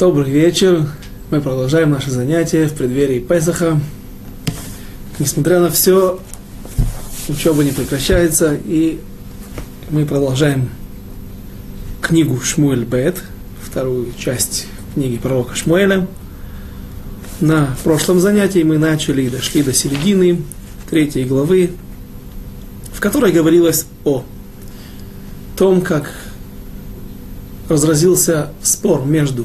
Добрый вечер. Мы продолжаем наше занятие в преддверии Песаха. Несмотря на все, учеба не прекращается, и мы продолжаем книгу Шмуэль Бет, вторую часть книги пророка Шмуэля. На прошлом занятии мы начали и дошли до середины третьей главы, в которой говорилось о том, как разразился спор между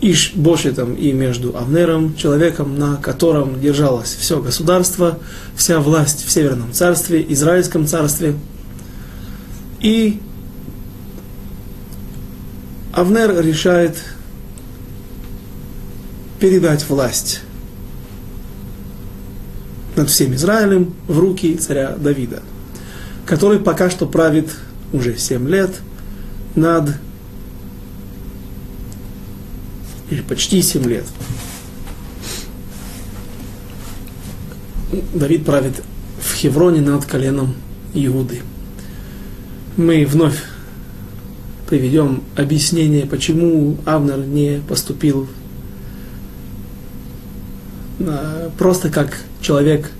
Иш Бошетом и между Авнером, человеком, на котором держалось все государство, вся власть в Северном царстве, Израильском царстве. И Авнер решает передать власть над всем Израилем в руки царя Давида, который пока что правит уже 7 лет над или почти 7 лет. Давид правит в Хевроне над коленом Иуды. Мы вновь приведем объяснение, почему Авнер не поступил просто как человек,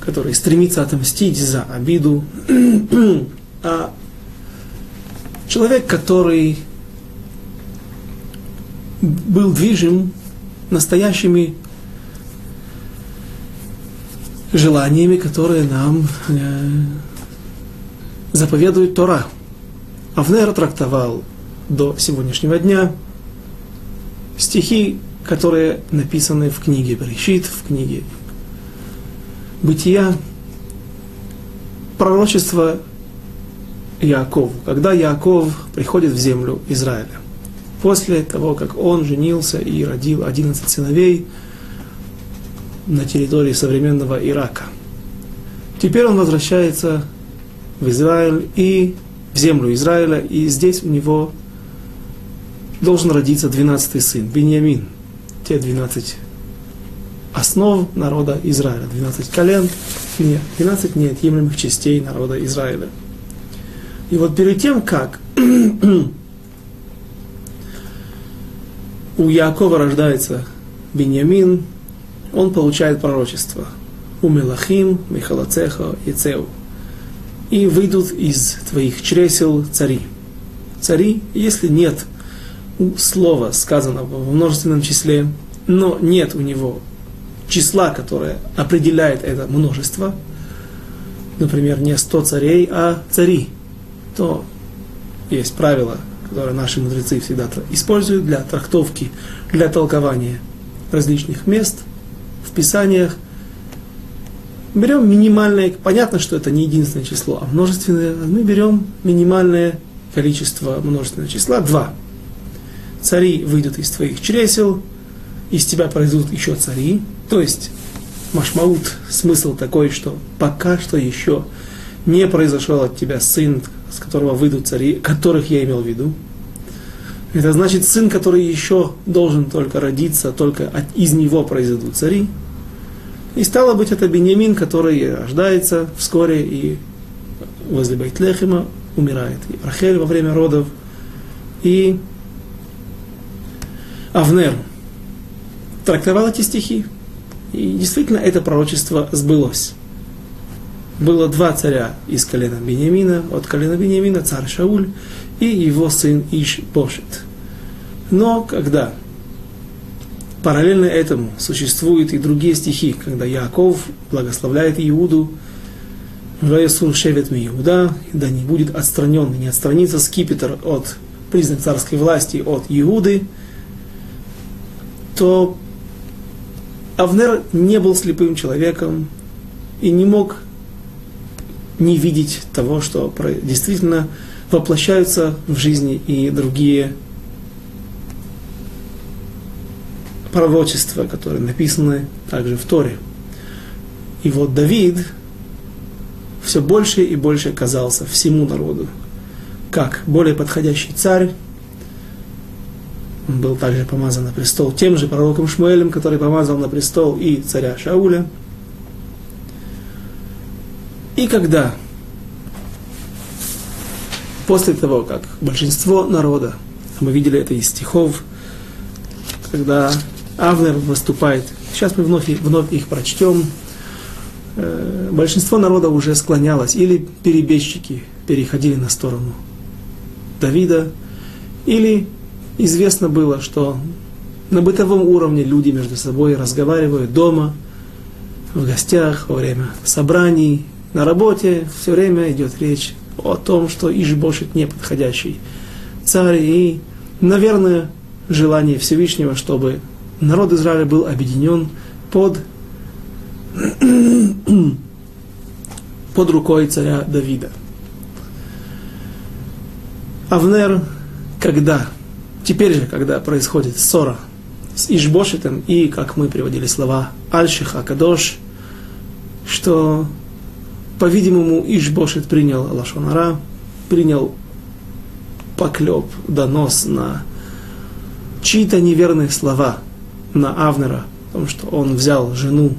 который стремится отомстить за обиду, а человек, который был движим настоящими желаниями, которые нам э, заповедует Тора. Авнер трактовал до сегодняшнего дня стихи, которые написаны в книге Берешит, в книге Бытия, пророчество Якову, когда Яков приходит в землю Израиля после того, как он женился и родил 11 сыновей на территории современного Ирака. Теперь он возвращается в Израиль и в землю Израиля, и здесь у него должен родиться 12 сын, Беньямин. Те 12 основ народа Израиля, 12 колен, нет, 12 неотъемлемых частей народа Израиля. И вот перед тем, как у Якова рождается Беньямин, он получает пророчество. У Мелахим, Михалацеха и Цеу. И выйдут из твоих чресел цари. Цари, если нет слова, сказанного в множественном числе, но нет у него числа, которое определяет это множество, например, не сто царей, а цари, то есть правило которые наши мудрецы всегда используют для трактовки, для толкования различных мест в Писаниях. Берем минимальное, понятно, что это не единственное число, а множественное, мы берем минимальное количество множественного числа, два. Цари выйдут из твоих чресел, из тебя произойдут еще цари, то есть машмаут, смысл такой, что пока что еще не произошел от тебя сын, с которого выйдут цари, которых я имел в виду. Это значит сын, который еще должен только родиться, только от, из него произойдут цари. И стало быть, это Беньямин, который рождается вскоре и возле Байтлехима умирает. И Рахель во время родов. И Авнер трактовал эти стихи. И действительно это пророчество сбылось было два царя из колена Бениамина, от колена Бениамина царь Шауль и его сын Иш Бошет. Но когда параллельно этому существуют и другие стихи, когда Яков благословляет Иуду, Раесур Шевет Иуда, да не будет отстранен, не отстранится скипетр от признак царской власти от Иуды, то Авнер не был слепым человеком и не мог не видеть того, что действительно воплощаются в жизни и другие пророчества, которые написаны также в Торе. И вот Давид все больше и больше казался всему народу как более подходящий царь. Он был также помазан на престол тем же пророком Шмуэлем, который помазал на престол и царя Шауля – и когда после того, как большинство народа Мы видели это из стихов, когда Авнер выступает. Сейчас мы вновь, вновь их прочтем. Э, большинство народа уже склонялось, или перебежчики переходили на сторону Давида, или известно было, что на бытовом уровне люди между собой разговаривают дома, в гостях, во время собраний, на работе, все время идет речь о том, что Ишбошет неподходящий царь, и, наверное, желание Всевышнего, чтобы народ Израиля был объединен под, под рукой царя Давида. Авнер, когда, теперь же, когда происходит ссора с Ишбошетом и, как мы приводили слова, Альших Акадош, что, по-видимому, Ишбошет принял Лашонара, принял поклеп, донос на чьи-то неверные слова на Авнера, о том, что он взял жену,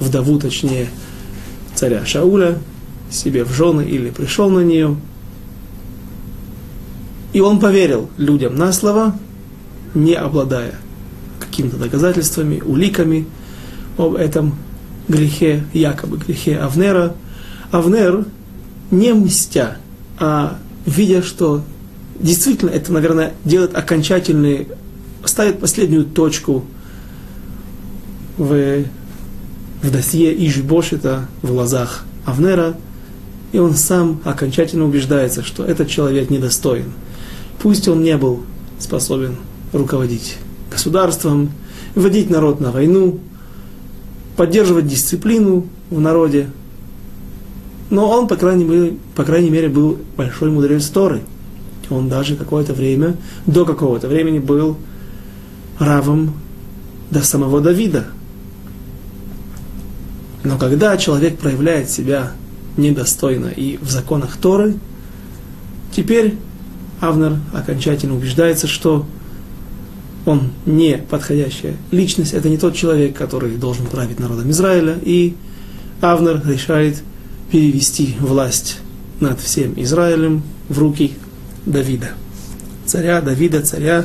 вдову, точнее, царя Шауля, себе в жены или пришел на нее. И он поверил людям на слова, не обладая какими-то доказательствами, уликами об этом грехе, якобы грехе Авнера. Авнер, не мстя, а видя, что действительно это, наверное, делает окончательный, ставит последнюю точку в, в досье Ишбошита в глазах Авнера, и он сам окончательно убеждается, что этот человек недостоин. Пусть он не был способен руководить государством, вводить народ на войну, поддерживать дисциплину в народе, но он, по крайней мере, по крайней мере был большой мудрец Торы – он даже какое-то время, до какого-то времени был равом до самого Давида. Но когда человек проявляет себя недостойно и в законах Торы, теперь Авнер окончательно убеждается, что он не подходящая личность, это не тот человек, который должен править народом Израиля, и Авнер решает перевести власть над всем Израилем в руки Давида. Царя Давида, царя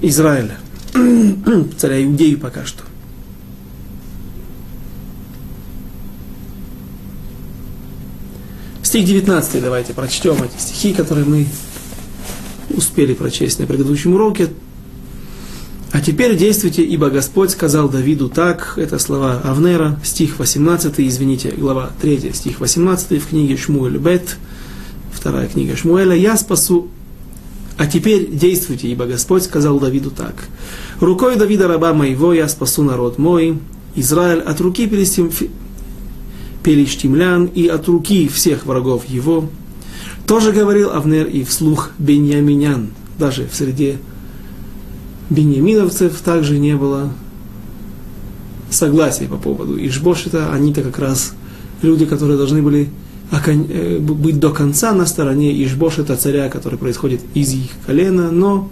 Израиля. царя Иудеи пока что. Стих 19 давайте прочтем эти стихи, которые мы успели прочесть на предыдущем уроке. А теперь действуйте, ибо Господь сказал Давиду так, это слова Авнера, стих 18, извините, глава 3, стих 18 в книге Шмуэль Бет, вторая книга Шмуэля, «Я спасу, а теперь действуйте, ибо Господь сказал Давиду так. Рукой Давида, раба моего, я спасу народ мой, Израиль, от руки перештимлян и от руки всех врагов его». Тоже говорил Авнер и вслух Беньяминян, даже в среде беньяминовцев также не было согласия по поводу Ишбошита. Они-то как раз люди, которые должны были Э, быть до конца на стороне Ишбошета царя, который происходит из их колена, но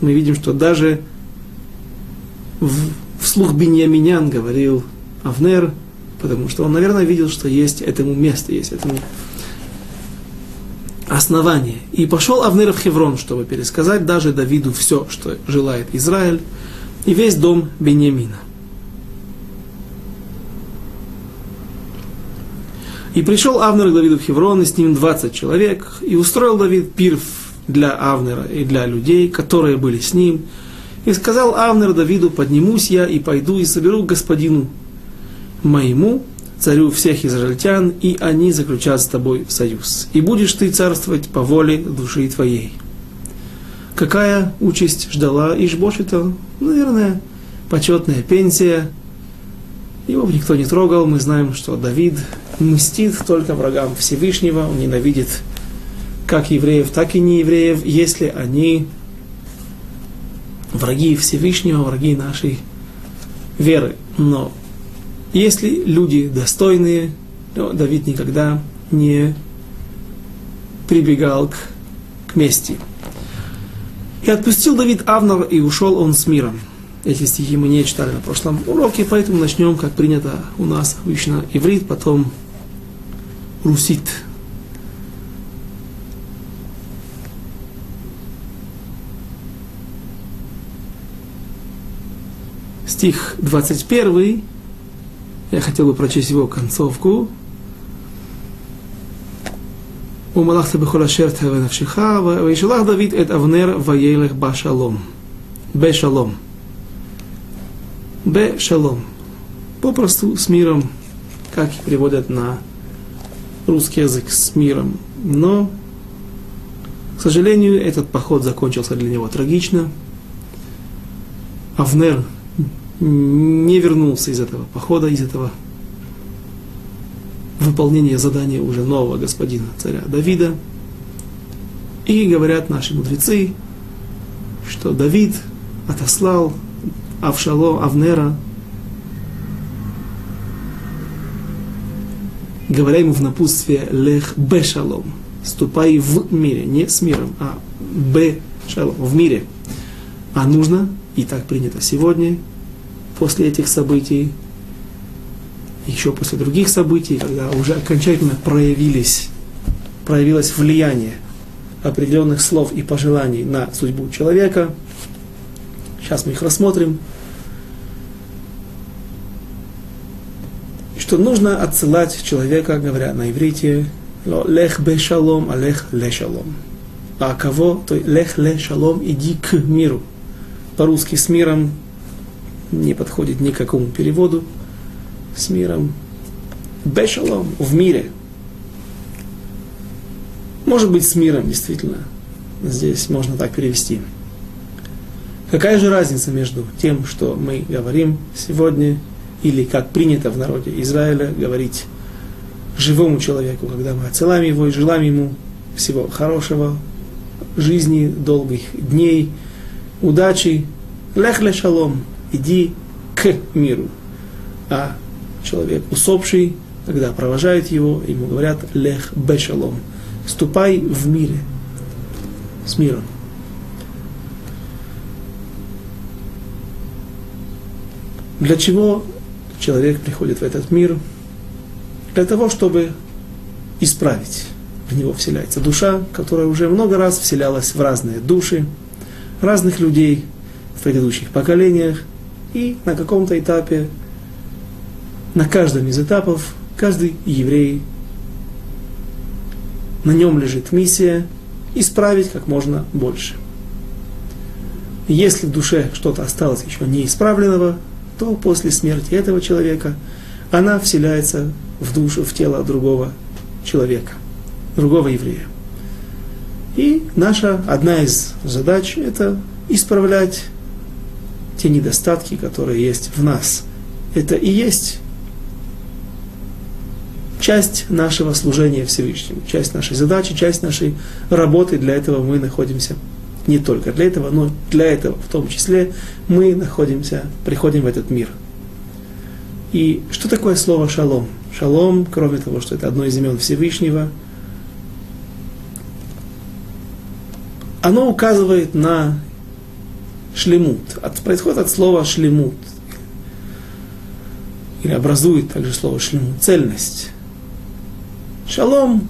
мы видим, что даже вслух Беньяминян говорил Авнер, потому что он, наверное, видел, что есть этому место, есть этому основание. И пошел Авнер в Хеврон, чтобы пересказать даже Давиду все, что желает Израиль, и весь дом Беньямина. И пришел Авнер к Давиду в Хеврон, и с ним 20 человек, и устроил Давид пир для Авнера и для людей, которые были с ним. И сказал Авнер Давиду, поднимусь я и пойду и соберу господину моему, царю всех израильтян, и они заключат с тобой союз. И будешь ты царствовать по воле души твоей. Какая участь ждала Ишбошита? Наверное, почетная пенсия. Его никто не трогал. Мы знаем, что Давид мстит только врагам Всевышнего, он ненавидит как евреев, так и неевреев, если они враги Всевышнего, враги нашей веры. Но если люди достойные, то Давид никогда не прибегал к, к мести. И отпустил Давид Авнар, и ушел он с миром. Эти стихи мы не читали на прошлом уроке, поэтому начнем, как принято у нас обычно, иврит, потом русит. Стих 21 я хотел бы прочесть его концовку. У Малахта Бехола Шерта Венавшиха, Давид это Авнер Ваейлех Башалом. Бешалом. Бешалом. Попросту с миром, как переводят на русский язык, с миром. Но, к сожалению, этот поход закончился для него трагично. Авнер не вернулся из этого похода, из этого выполнения задания уже нового господина царя Давида. И говорят наши мудрецы, что Давид отослал Авшало, Авнера, говоря ему в напутствие «Лех бешалом», ступай в мире, не с миром, а бешалом, в мире. А нужно, и так принято сегодня, после этих событий, еще после других событий, когда уже окончательно проявились, проявилось влияние определенных слов и пожеланий на судьбу человека. Сейчас мы их рассмотрим. Что нужно отсылать человека, говоря на иврите, лех бе шалом, а лех ле шалом. А кого? То лех ле шалом, иди к миру. По-русски с миром не подходит ни к какому переводу с миром. Бешалом в мире. Может быть, с миром, действительно. Здесь можно так перевести. Какая же разница между тем, что мы говорим сегодня, или как принято в народе Израиля говорить живому человеку, когда мы отсылаем его и желаем ему всего хорошего, жизни, долгих дней, удачи, лех ле шалом, иди к миру. А человек усопший, когда провожают его, ему говорят лех бешалом, ступай в мире, с миром. Для чего человек приходит в этот мир? Для того, чтобы исправить. В него вселяется душа, которая уже много раз вселялась в разные души, разных людей в предыдущих поколениях, и на каком-то этапе, на каждом из этапов, каждый еврей, на нем лежит миссия исправить как можно больше. Если в душе что-то осталось еще неисправленного, то после смерти этого человека она вселяется в душу, в тело другого человека, другого еврея. И наша одна из задач – это исправлять те недостатки, которые есть в нас. Это и есть часть нашего служения Всевышнему, часть нашей задачи, часть нашей работы. Для этого мы находимся не только для этого, но для этого в том числе мы находимся, приходим в этот мир. И что такое слово шалом? Шалом, кроме того, что это одно из имен Всевышнего, оно указывает на шлемут. От, происходит от слова шлемут. Или образует также слово шлемут. Цельность. Шалом.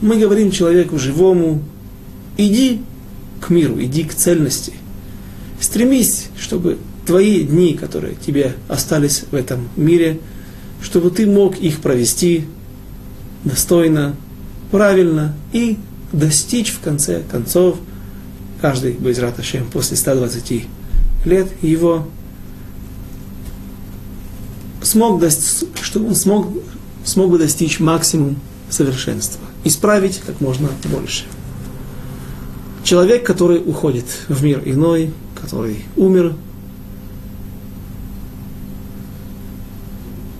Мы говорим человеку живому, иди к миру, иди к цельности. Стремись, чтобы твои дни, которые тебе остались в этом мире, чтобы ты мог их провести достойно, правильно и достичь в конце концов – каждый Байзрат Ашем после 120 лет его смог чтобы он смог, смог бы достичь максимум совершенства, исправить как можно больше. Человек, который уходит в мир иной, который умер,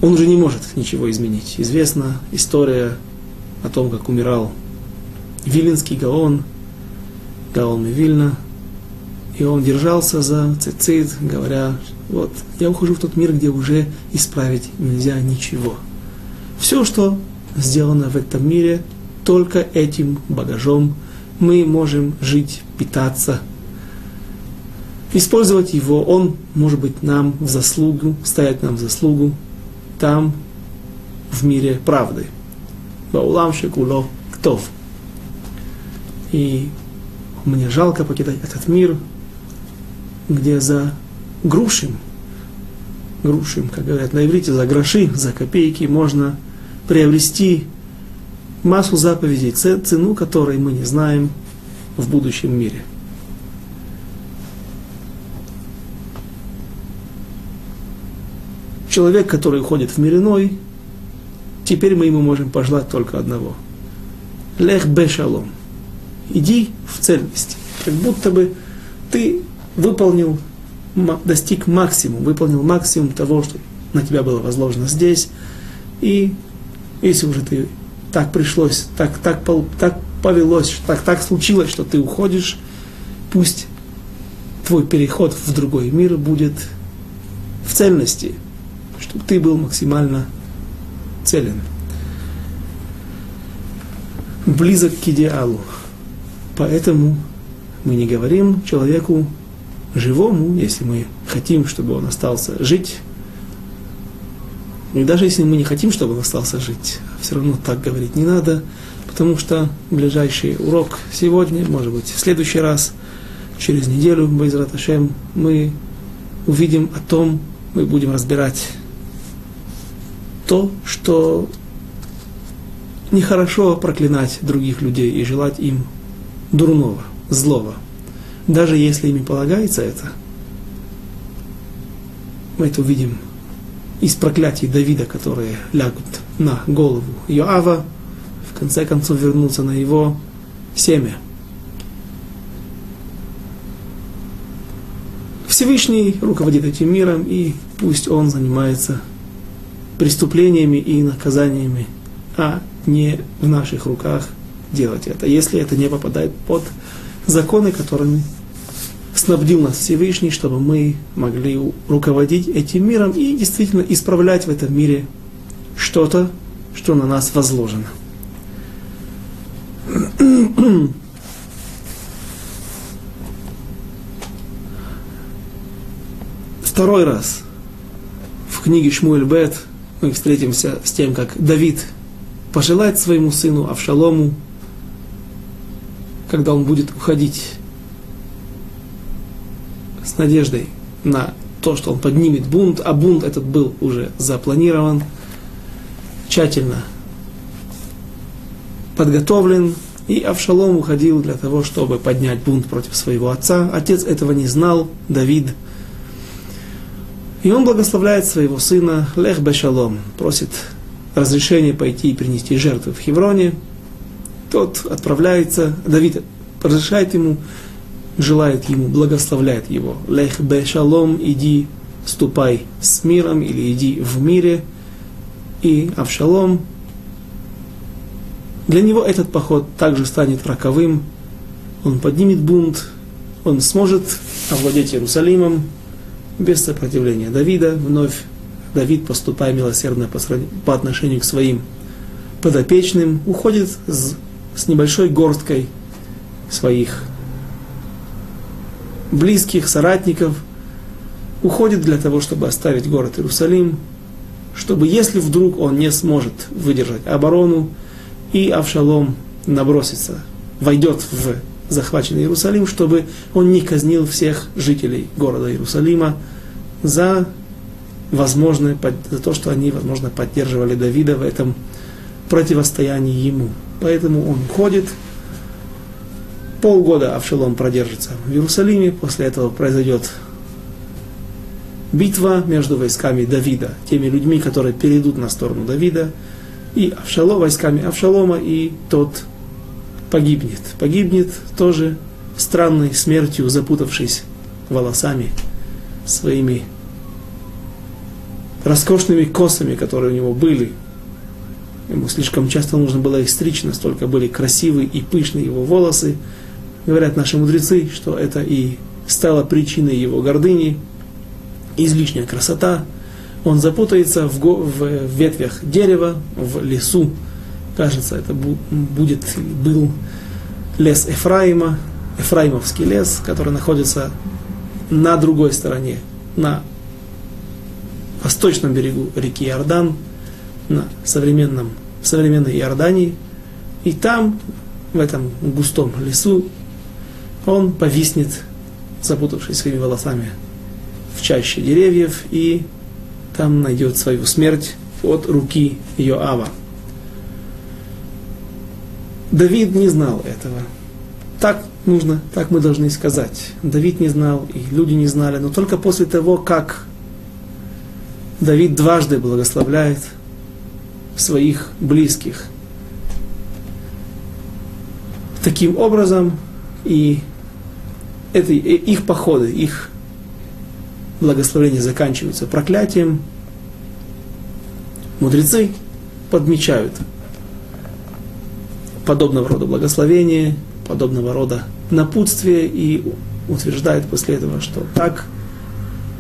он уже не может ничего изменить. Известна история о том, как умирал Виленский Гаон – Гаон Вильна, и он держался за цицит, говоря, вот, я ухожу в тот мир, где уже исправить нельзя ничего. Все, что сделано в этом мире, только этим багажом мы можем жить, питаться, использовать его, он может быть нам в заслугу, стоять нам в заслугу, там, в мире правды. Баулам шекуло ктов. И мне жалко покидать этот мир, где за грушем груши, как говорят на иврите, за гроши, за копейки можно приобрести массу заповедей, цену которой мы не знаем в будущем мире. Человек, который уходит в мир иной, теперь мы ему можем пожелать только одного. Лех бешалом. Иди в цельности. Как будто бы ты выполнил, достиг максимум, выполнил максимум того, что на тебя было возложено здесь. И если уже ты так пришлось, так, так, так повелось, так, так случилось, что ты уходишь, пусть твой переход в другой мир будет в цельности, чтобы ты был максимально целен, близок к идеалу. Поэтому мы не говорим человеку живому, если мы хотим, чтобы он остался жить. И даже если мы не хотим, чтобы он остался жить, все равно так говорить не надо, потому что ближайший урок сегодня, может быть, в следующий раз, через неделю, Байзрат Ашем, мы увидим о том, мы будем разбирать то, что нехорошо проклинать других людей и желать им дурного, злого. Даже если ими полагается это, мы это увидим из проклятий Давида, которые лягут на голову Йоава, в конце концов вернутся на его семя. Всевышний руководит этим миром, и пусть он занимается преступлениями и наказаниями, а не в наших руках делать это, если это не попадает под законы, которыми снабдил нас Всевышний, чтобы мы могли руководить этим миром и действительно исправлять в этом мире что-то, что на нас возложено. Второй раз в книге Шмуэль Бет мы встретимся с тем, как Давид пожелает своему сыну Авшалому, когда он будет уходить с надеждой на то, что он поднимет бунт, а бунт этот был уже запланирован, тщательно подготовлен, и Авшалом уходил для того, чтобы поднять бунт против своего отца. Отец этого не знал, Давид – и он благословляет своего сына Лех Бешалом, просит разрешения пойти и принести жертву в Хевроне. Тот отправляется, Давид разрешает ему, желает ему, благословляет его. Лех Бешалом, иди, ступай с миром или иди в мире. И Авшалом, для него этот поход также станет роковым. Он поднимет бунт, он сможет овладеть Иерусалимом, без сопротивления Давида. Вновь Давид, поступая милосердно по отношению к своим подопечным, уходит с, с небольшой горсткой своих близких, соратников, уходит для того, чтобы оставить город Иерусалим, чтобы, если вдруг он не сможет выдержать оборону, и Авшалом набросится, войдет в захваченный Иерусалим, чтобы он не казнил всех жителей города Иерусалима за возможное, за то, что они, возможно, поддерживали Давида в этом противостоянии ему. Поэтому он уходит. Полгода Авшалом продержится в Иерусалиме, после этого произойдет битва между войсками Давида, теми людьми, которые перейдут на сторону Давида, и Авшалом, войсками Авшалома, и тот погибнет. Погибнет тоже странной смертью, запутавшись волосами своими роскошными косами, которые у него были. Ему слишком часто нужно было их стричь, настолько были красивые и пышные его волосы. Говорят наши мудрецы, что это и стало причиной его гордыни, излишняя красота. Он запутается в, в, в ветвях дерева, в лесу, кажется, это будет, был лес Эфраима, Эфраимовский лес, который находится на другой стороне, на восточном берегу реки Иордан, на современном, в современной Иордании. И там, в этом густом лесу, он повиснет, запутавшись своими волосами в чаще деревьев, и там найдет свою смерть от руки Йоава. Давид не знал этого. Так нужно, так мы должны сказать. Давид не знал, и люди не знали, но только после того, как Давид дважды благословляет своих близких. Таким образом, и это, их походы, их благословения заканчиваются проклятием, мудрецы подмечают подобного рода благословение, подобного рода напутствие и утверждают после этого, что так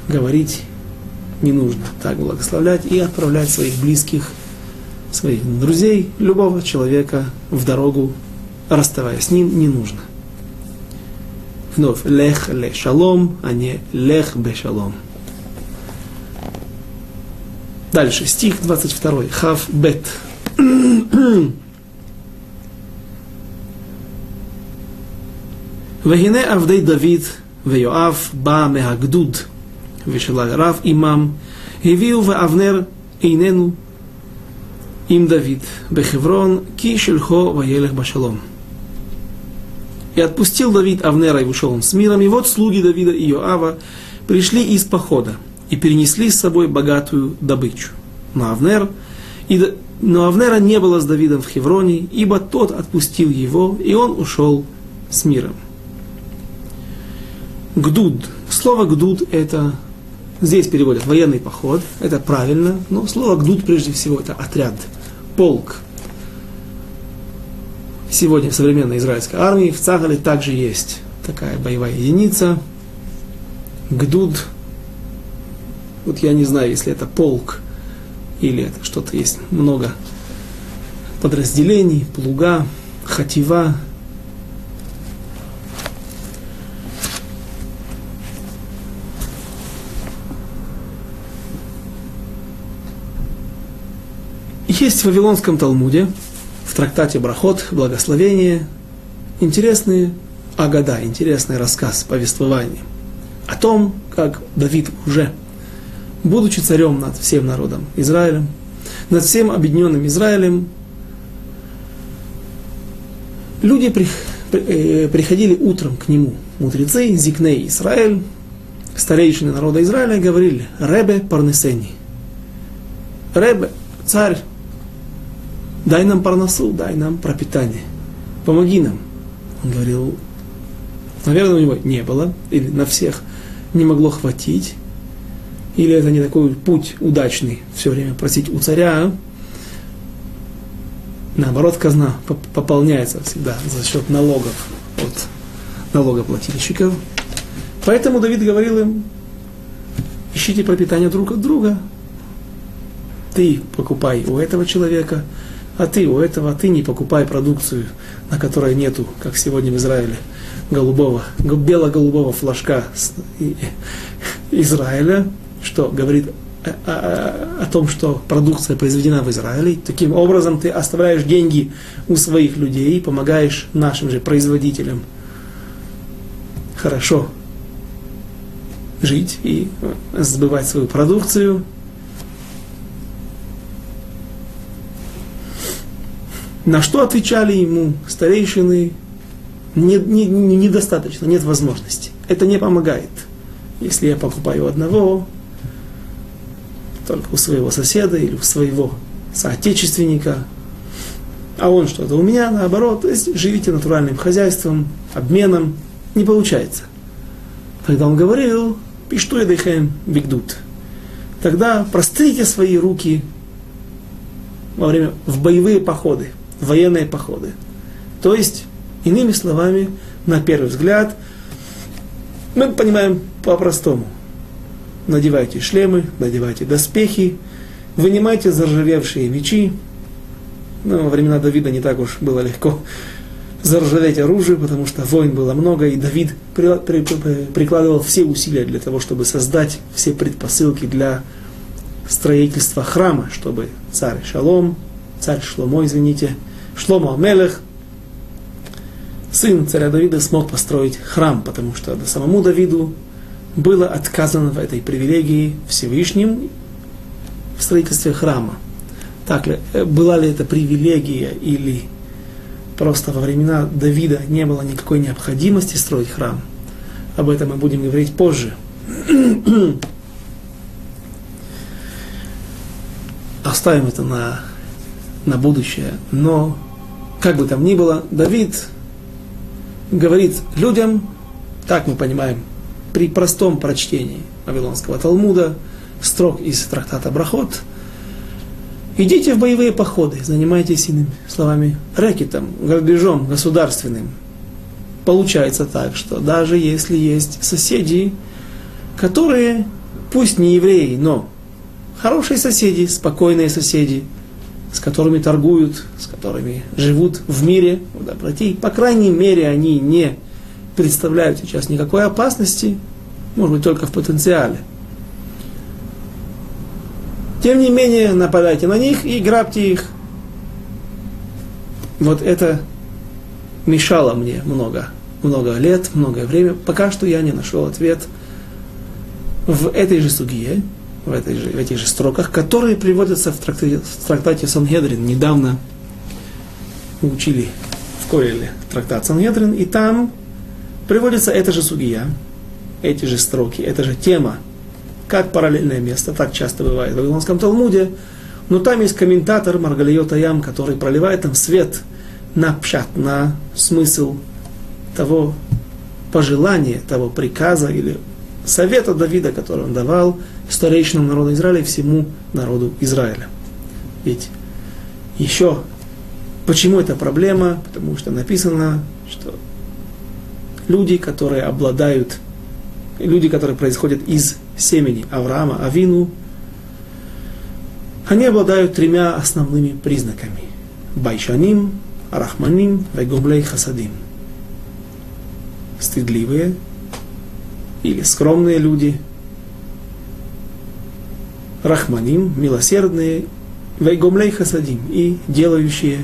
говорить не нужно, так благословлять и отправлять своих близких, своих друзей, любого человека в дорогу, расставаясь с ним, не нужно. Вновь, лех ле шалом, а не лех бе шалом. Дальше, стих 22, хав бет. Вегине Авдей Давид, Веоав, Ба Мегагдуд, Вишеларав Имам, Хивиу Авнер Инену, им Давид, Бехеврон, ки шельхо ваелех башалом. И отпустил Давид Авнера, и ушел он с миром. И вот слуги Давида и Иоава пришли из похода и перенесли с собой богатую добычу. Но, Авнер, и, но Авнера не было с Давидом в Хевроне, ибо тот отпустил его, и он ушел с миром. Гдуд. Слово гдуд – это здесь переводят военный поход, это правильно, но слово гдуд прежде всего это отряд, полк. Сегодня в современной израильской армии в Цагале также есть такая боевая единица. Гдуд. Вот я не знаю, если это полк или это что-то есть много подразделений, плуга, хатива, Есть в Вавилонском Талмуде, в трактате Брахот, благословение, интересные агада, интересный рассказ, повествование о том, как Давид уже, будучи царем над всем народом Израилем, над всем объединенным Израилем, люди э, приходили утром к нему, мудрецы, Зикней Израиль, старейшины народа Израиля, говорили, Ребе Парнесени. Ребе, царь, дай нам парносу, дай нам пропитание, помоги нам. Он говорил, наверное, у него не было, или на всех не могло хватить, или это не такой путь удачный, все время просить у царя. Наоборот, казна пополняется всегда за счет налогов от налогоплательщиков. Поэтому Давид говорил им, ищите пропитание друг от друга. Ты покупай у этого человека, а ты у этого, ты не покупай продукцию, на которой нету, как сегодня в Израиле, голубого, бело-голубого флажка Израиля, что говорит о, о, о том, что продукция произведена в Израиле. Таким образом ты оставляешь деньги у своих людей, помогаешь нашим же производителям хорошо жить и сбывать свою продукцию, На что отвечали ему старейшины? Не, не, не, недостаточно, нет возможности. Это не помогает. Если я покупаю одного, только у своего соседа или у своего соотечественника, а он что-то у меня, наоборот, то есть живите натуральным хозяйством, обменом, не получается. Тогда он говорил, пишту эдыхэм бигдут. Тогда прострите свои руки во время, в боевые походы военные походы. То есть, иными словами, на первый взгляд, мы понимаем по-простому. Надевайте шлемы, надевайте доспехи, вынимайте заржавевшие мечи. Ну, во времена Давида не так уж было легко заржаветь оружие, потому что войн было много, и Давид прикладывал все усилия для того, чтобы создать все предпосылки для строительства храма, чтобы царь Шалом, царь Шломо, извините, Шломо Амелех, сын царя Давида, смог построить храм, потому что самому Давиду было отказано в этой привилегии Всевышним, в строительстве храма. Так ли, э, была ли это привилегия или просто во времена Давида не было никакой необходимости строить храм? Об этом мы будем говорить позже. Оставим это на, на будущее. Но, как бы там ни было, Давид говорит людям, так мы понимаем, при простом прочтении Вавилонского Талмуда, строк из трактата Брахот, идите в боевые походы, занимайтесь иными словами рэкетом, грабежом государственным. Получается так, что даже если есть соседи, которые, пусть не евреи, но хорошие соседи, спокойные соседи, с которыми торгуют, с которыми живут в мире, в доброте, по крайней мере, они не представляют сейчас никакой опасности, может быть, только в потенциале. Тем не менее, нападайте на них и грабьте их. Вот это мешало мне много, много лет, многое время. Пока что я не нашел ответ в этой же суге, в, этой же, в этих же строках, которые приводятся в трактате, в трактате Сангедрин. Недавно учили в Колеле трактат Сангедрин, и там приводится эта же судья, эти же строки, эта же тема, как параллельное место, так часто бывает в Вавилонском Талмуде, но там есть комментатор Маргалиот Аям, который проливает там свет на пшат, на смысл того пожелания, того приказа или совета Давида, который он давал старейшинам народа Израиля и всему народу Израиля. Ведь еще, почему это проблема? Потому что написано, что люди, которые обладают, люди, которые происходят из семени Авраама, Авину, они обладают тремя основными признаками. Байшаним, Рахманим, Вегумлей Хасадим. Стыдливые или скромные люди, Рахманим, милосердные, Вегумлей Хасадим и делающие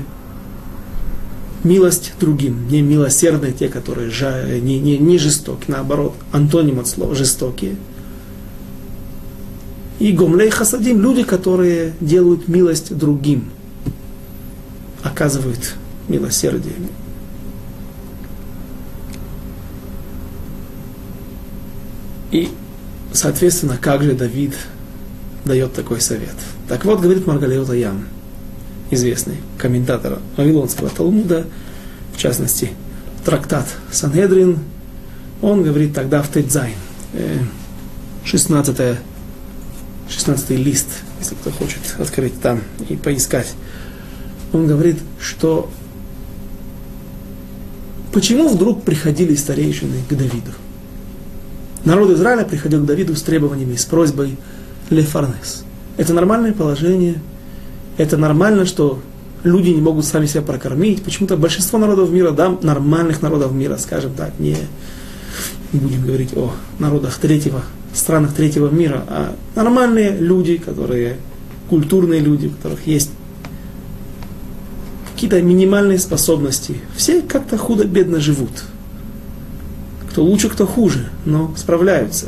милость другим, не милосердные те, которые жа, не, не, не жестоки, наоборот, антоним от слова жестокие. И гомлей хасадим, люди, которые делают милость другим, оказывают милосердие. И, соответственно, как же Давид дает такой совет? Так вот, говорит Маргалиот Аян – известный комментатор Вавилонского Талмуда, в частности, трактат Сангедрин, он говорит тогда в Тедзайн, 16, 16 лист, если кто хочет открыть там и поискать. Он говорит, что почему вдруг приходили старейшины к Давиду? Народ Израиля приходил к Давиду с требованиями, с просьбой Лефарнес. Это нормальное положение – это нормально, что люди не могут сами себя прокормить. Почему-то большинство народов мира, да, нормальных народов мира, скажем так, не будем говорить о народах третьего, странах третьего мира, а нормальные люди, которые культурные люди, у которых есть какие-то минимальные способности. Все как-то худо-бедно живут. Кто лучше, кто хуже, но справляются.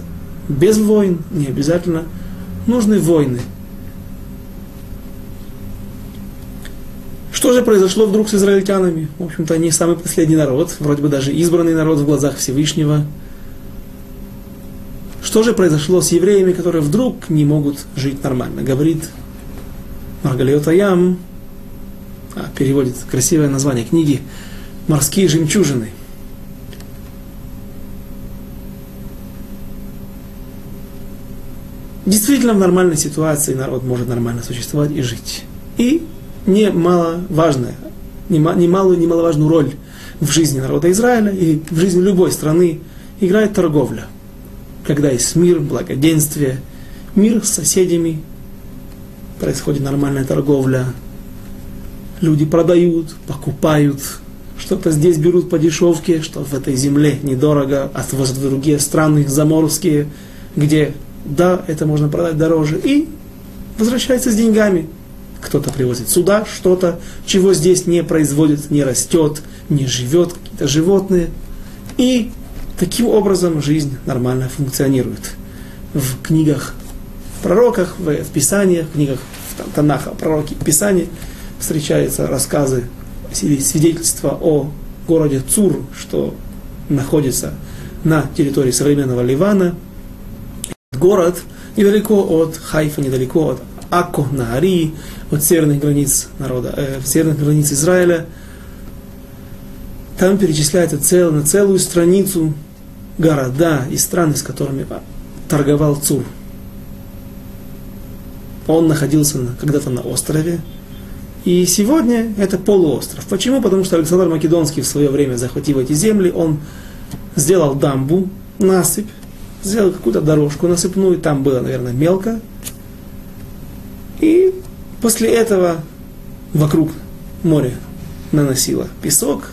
Без войн не обязательно нужны войны. Что же произошло вдруг с израильтянами? В общем-то, они самый последний народ, вроде бы даже избранный народ в глазах Всевышнего. Что же произошло с евреями, которые вдруг не могут жить нормально? Говорит Маргалиот Аям, а, переводит красивое название книги «Морские жемчужины». Действительно, в нормальной ситуации народ может нормально существовать и жить. И немаловажная, немалую, немаловажную роль в жизни народа Израиля и в жизни любой страны играет торговля. Когда есть мир, благоденствие, мир с соседями, происходит нормальная торговля, люди продают, покупают, что-то здесь берут по дешевке, что в этой земле недорого, а в другие страны заморские, где да, это можно продать дороже, и возвращается с деньгами кто-то привозит сюда что-то, чего здесь не производит, не растет, не живет, какие-то животные. И таким образом жизнь нормально функционирует. В книгах пророках, в, в Писаниях, в книгах там, Танаха, пророки Писания встречаются рассказы свидетельства о городе Цур, что находится на территории современного Ливана. Город недалеко от Хайфа, недалеко от Акко, на Арии, от северных границ народа, э, северных границ Израиля. Там перечисляется цел, на целую страницу города и страны, с которыми торговал Цур. Он находился когда-то на острове, и сегодня это полуостров. Почему? Потому что Александр Македонский в свое время, захватив эти земли, он сделал дамбу, насыпь, сделал какую-то дорожку насыпную, там было, наверное, мелко. И после этого вокруг моря наносило песок,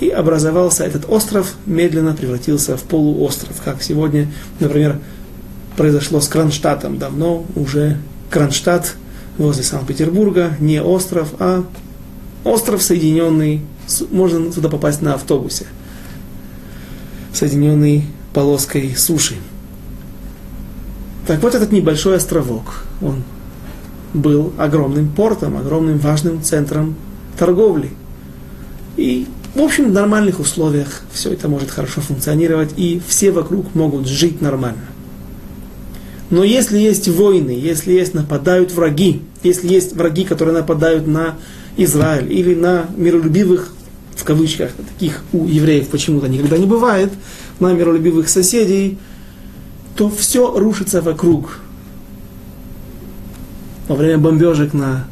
и образовался этот остров, медленно превратился в полуостров, как сегодня, например, произошло с Кронштадтом. Давно уже Кронштадт возле Санкт-Петербурга, не остров, а остров, соединенный, можно туда попасть на автобусе, соединенный полоской суши. Так вот этот небольшой островок, он был огромным портом, огромным важным центром торговли. И, в общем, в нормальных условиях все это может хорошо функционировать, и все вокруг могут жить нормально. Но если есть войны, если есть нападают враги, если есть враги, которые нападают на Израиль или на миролюбивых, в кавычках, таких у евреев почему-то никогда не бывает, на миролюбивых соседей, то все рушится вокруг. Во время бомбежек на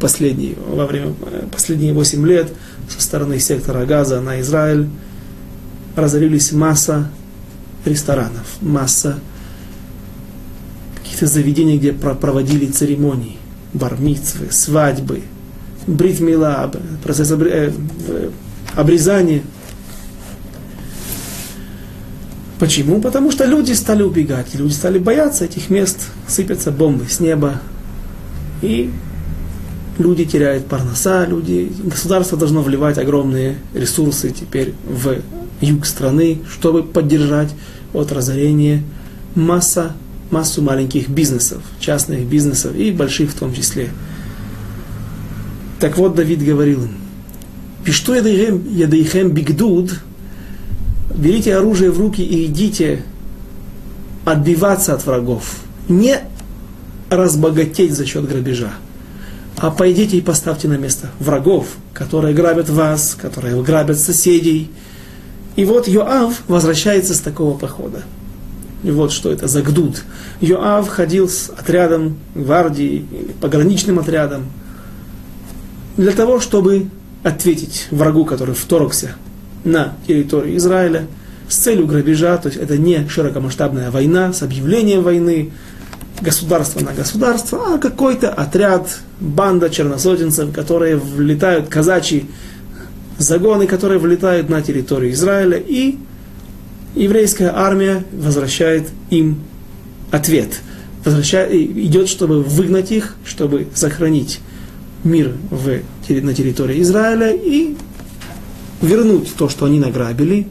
последние, во время э, последние 8 лет со стороны сектора Газа на Израиль разорились масса ресторанов, масса каких-то заведений, где проводили церемонии, бармицвы, свадьбы, бритмила, процесс э, обрезания. Почему? Потому что люди стали убегать, люди стали бояться этих мест, сыпятся бомбы с неба, и люди теряют парноса, люди, государство должно вливать огромные ресурсы теперь в юг страны, чтобы поддержать от разорения масса массу маленьких бизнесов, частных бизнесов и больших в том числе. Так вот, Давид говорил им, «Пишту ядейхем бигдуд, берите оружие в руки и идите отбиваться от врагов. Не разбогатеть за счет грабежа, а пойдите и поставьте на место врагов, которые грабят вас, которые грабят соседей. И вот Йоав возвращается с такого похода. И вот что это за гдуд. Йоав ходил с отрядом гвардии, пограничным отрядом, для того, чтобы ответить врагу, который вторгся на территорию Израиля с целью грабежа, то есть это не широкомасштабная война с объявлением войны, государство на государство, а какой-то отряд, банда черносотенцев, которые влетают, казачьи загоны, которые влетают на территорию Израиля и еврейская армия возвращает им ответ. Идет, чтобы выгнать их, чтобы сохранить мир в, на территории Израиля и вернуть то, что они награбили.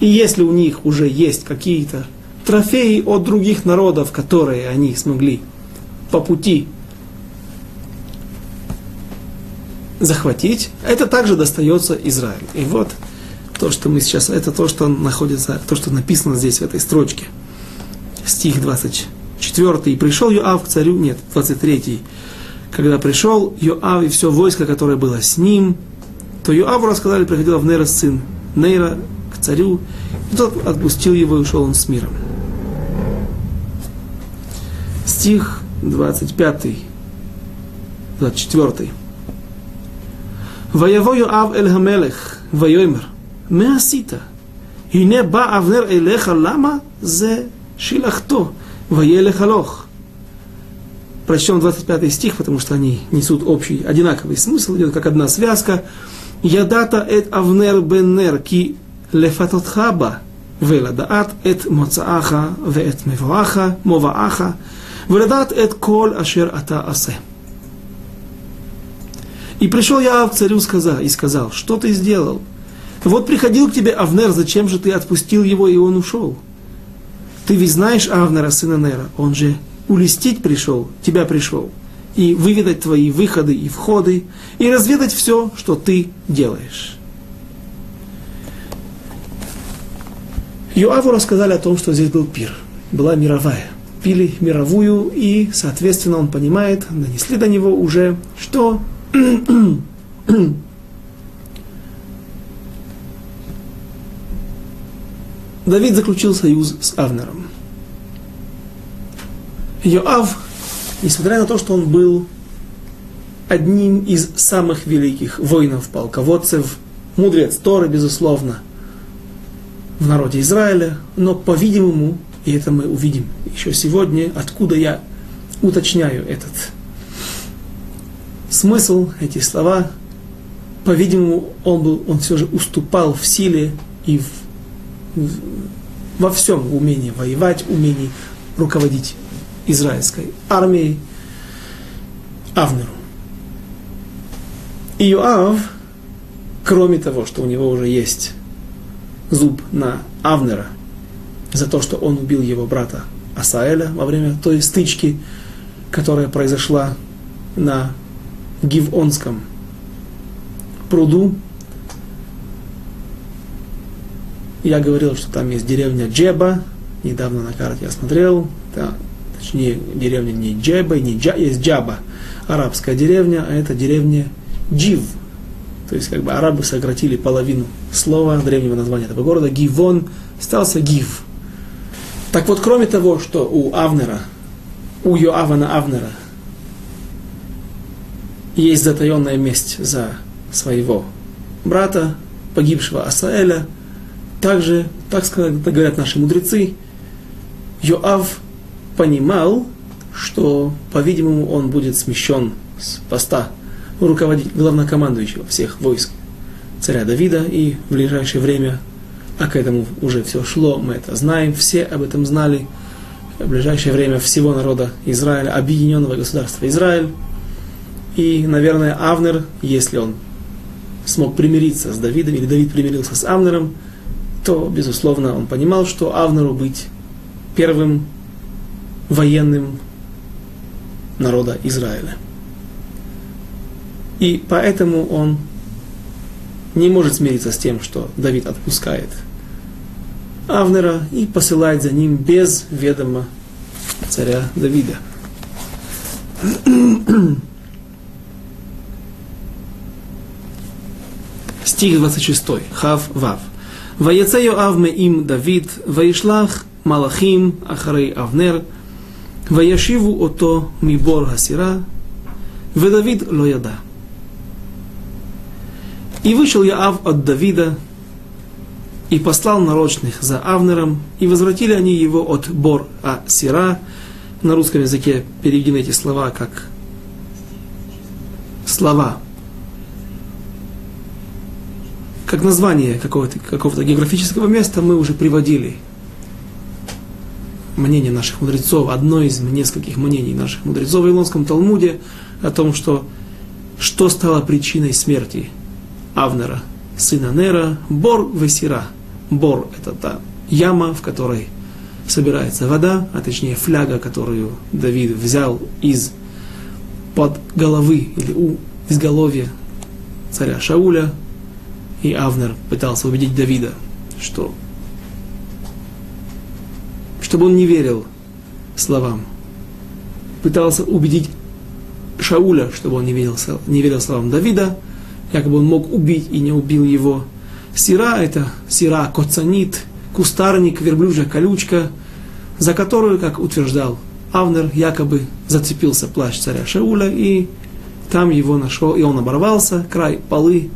И если у них уже есть какие-то трофеи от других народов, которые они смогли по пути захватить, это также достается Израилю. И вот то, что мы сейчас, это то, что находится, то, что написано здесь в этой строчке. Стих 24. «И пришел Йоав к царю», нет, 23. «Когда пришел Йоав и все войско, которое было с ним, то Йоаву рассказали, приходил в Нейра сын Нейра к царю, и тот отпустил его и ушел он с миром». Стих 25. 24. ויבוא יואב אל המלך ויאמר מה עשית? הנה בא אבנר אליך, למה? זה шилахто, воелех алох. Прочтем 25 стих, потому что они несут общий, одинаковый смысл, идет как одна связка. Ядата эт авнер беннер ки лефатотхаба ולדעת את מוצאך ואת מבואך, מובאך, ולדעת את כל אשר אתה עושה. И пришел я к царю сказал, и сказал, что ты сделал? Вот приходил к тебе Авнер, зачем же ты отпустил его, и он ушел? Ты ведь знаешь Авнера, сына Нера, он же улестить пришел, тебя пришел, и выведать твои выходы и входы, и разведать все, что ты делаешь. Юаву рассказали о том, что здесь был пир, была мировая. Пили мировую, и, соответственно, он понимает, нанесли до него уже, что Давид заключил союз с Авнером. Йоав, несмотря на то, что он был одним из самых великих воинов, полководцев, мудрец Торы, безусловно, в народе Израиля, но, по-видимому, и это мы увидим еще сегодня, откуда я уточняю этот смысл, эти слова, по-видимому, он, был, он все же уступал в силе и в, в, во всем умении воевать, умении руководить израильской армией Авнеру. И Иоав, кроме того, что у него уже есть зуб на Авнера за то, что он убил его брата Асаэля во время той стычки, которая произошла на Гивонском пруду. Я говорил, что там есть деревня Джеба. Недавно на карте я смотрел. Да, точнее, деревня не Джеба, не Джа, есть Джаба, арабская деревня, а это деревня Джив. То есть, как бы арабы сократили половину слова древнего названия этого города. Гивон остался Гив. Так вот, кроме того, что у Авнера, у Йоавана Авнера есть затаенная месть за своего брата, погибшего Асаэля, также, так сказать, говорят наши мудрецы, Йоав понимал, что, по-видимому, он будет смещен с поста руководителя, главнокомандующего всех войск царя Давида, и в ближайшее время, а к этому уже все шло, мы это знаем, все об этом знали, в ближайшее время всего народа Израиля, объединенного государства Израиль, и, наверное, Авнер, если он смог примириться с Давидом, или Давид примирился с Авнером, то, безусловно, он понимал, что Авнеру быть первым военным народа Израиля. И поэтому он не может смириться с тем, что Давид отпускает Авнера и посылает за ним без ведома царя Давида. Стих 26. Хав Вав. Ваяце Йоав им Давид, Ваишлах Малахим Ахарей Авнер, וישיבו אותו מבור הסירה, ודוד לא ידע. И вышел Яав от Давида, и послал нарочных за Авнером, и возвратили они его от Бор а Сира. На русском языке переведены эти слова как слова, как название какого-то, какого-то географического места мы уже приводили мнение наших мудрецов, одно из нескольких мнений наших мудрецов в Илонском Талмуде о том, что что стало причиной смерти Авнера, сына Нера, Бор Весира. Бор – это та яма, в которой собирается вода, а точнее фляга, которую Давид взял из под головы или у изголовья царя Шауля, и Авнер пытался убедить Давида, что чтобы он не верил словам. Пытался убедить Шауля, чтобы он не верил, не верил словам Давида, якобы он мог убить и не убил его. Сира – это сира коцанит, кустарник, верблюжья колючка, за которую, как утверждал Авнер, якобы зацепился плащ царя Шауля, и там его нашел, и он оборвался, край полы